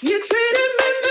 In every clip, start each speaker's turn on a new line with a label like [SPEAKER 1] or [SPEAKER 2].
[SPEAKER 1] You treat him like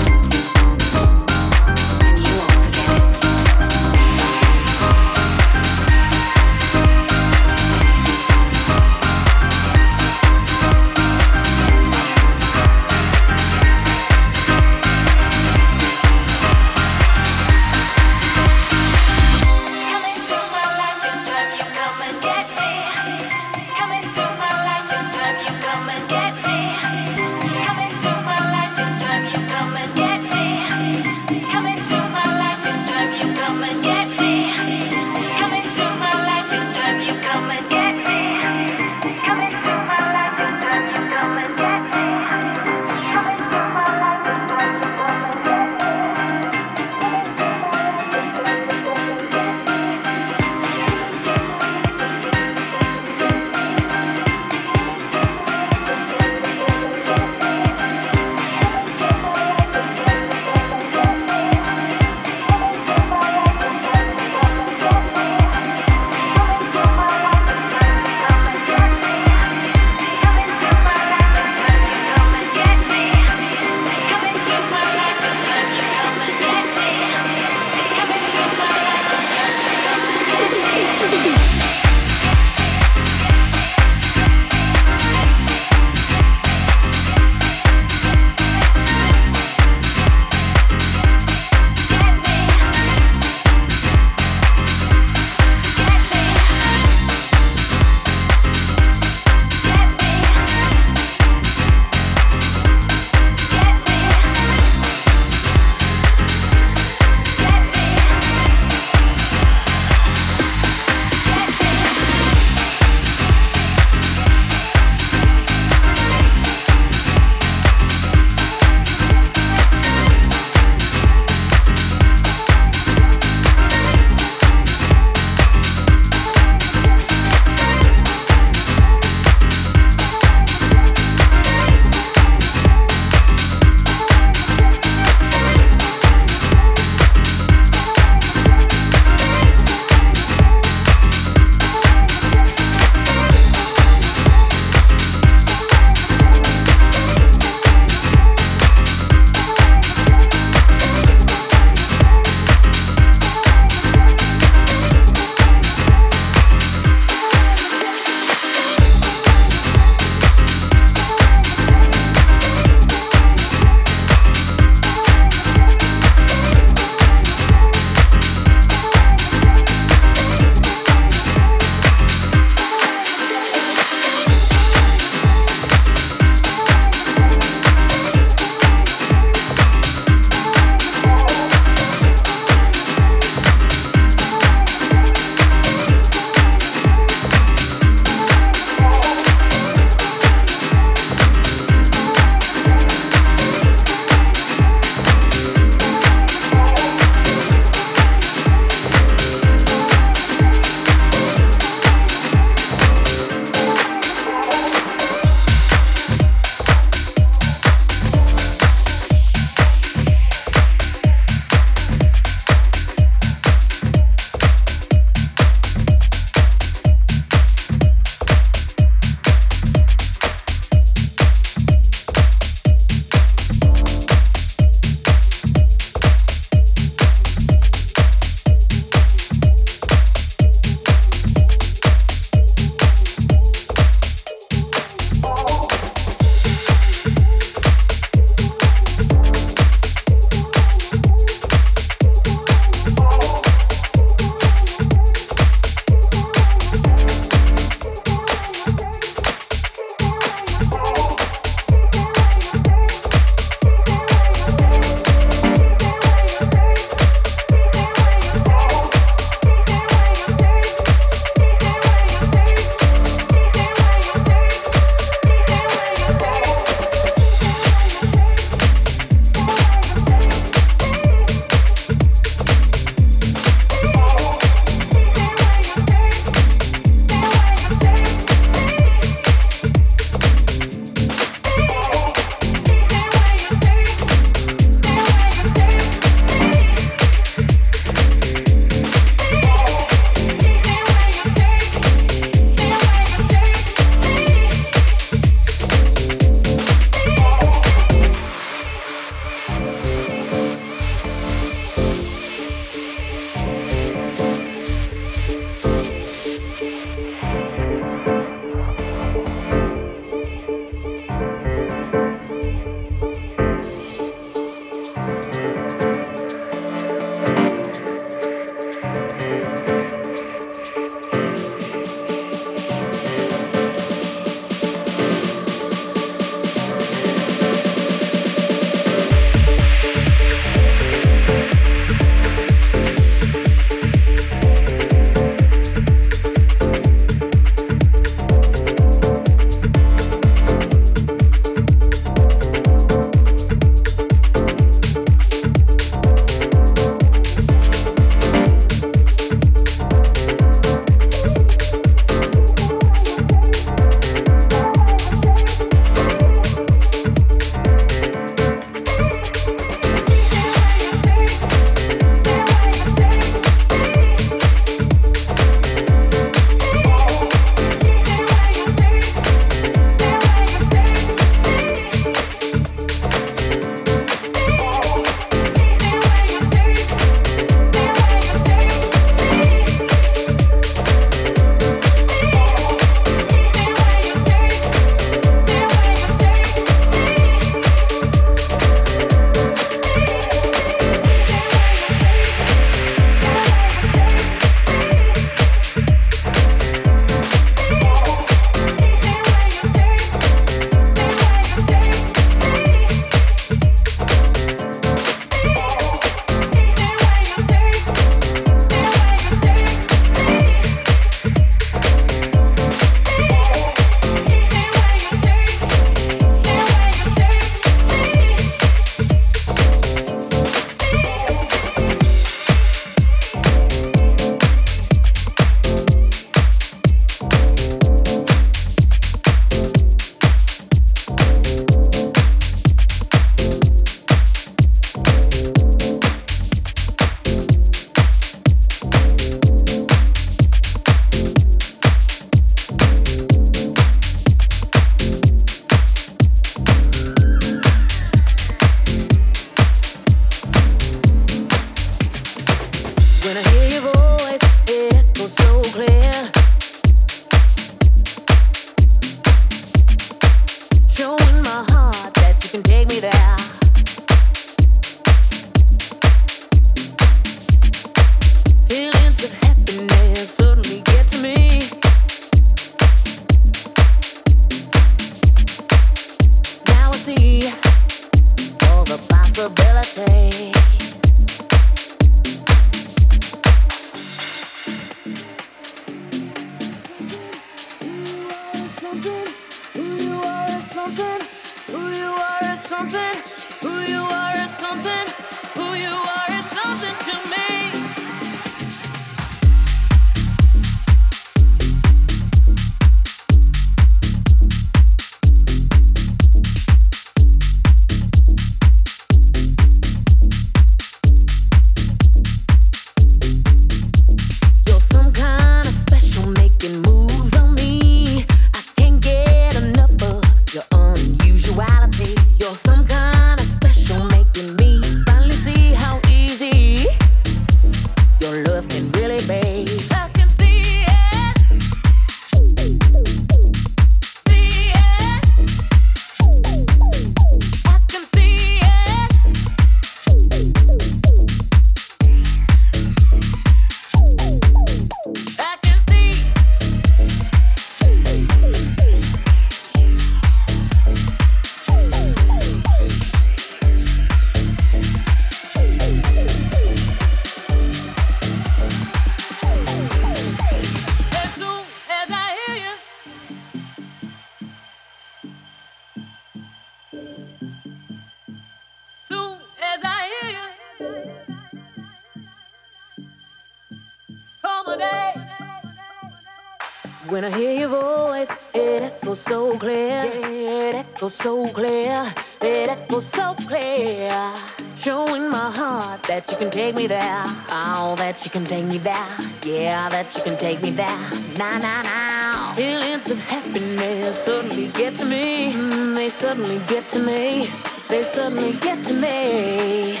[SPEAKER 2] When I hear your voice, it echoes so clear. It echoes so clear. It echoes so clear. Showing my heart that you can take me there. Oh, that you can take me there. Yeah, that you can take me there. Now, now, now. Feelings of happiness suddenly get to me. Mm, they suddenly get to me. They suddenly get to me.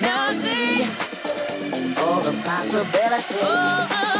[SPEAKER 2] Now I see all the possibilities. Oh, oh.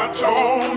[SPEAKER 3] House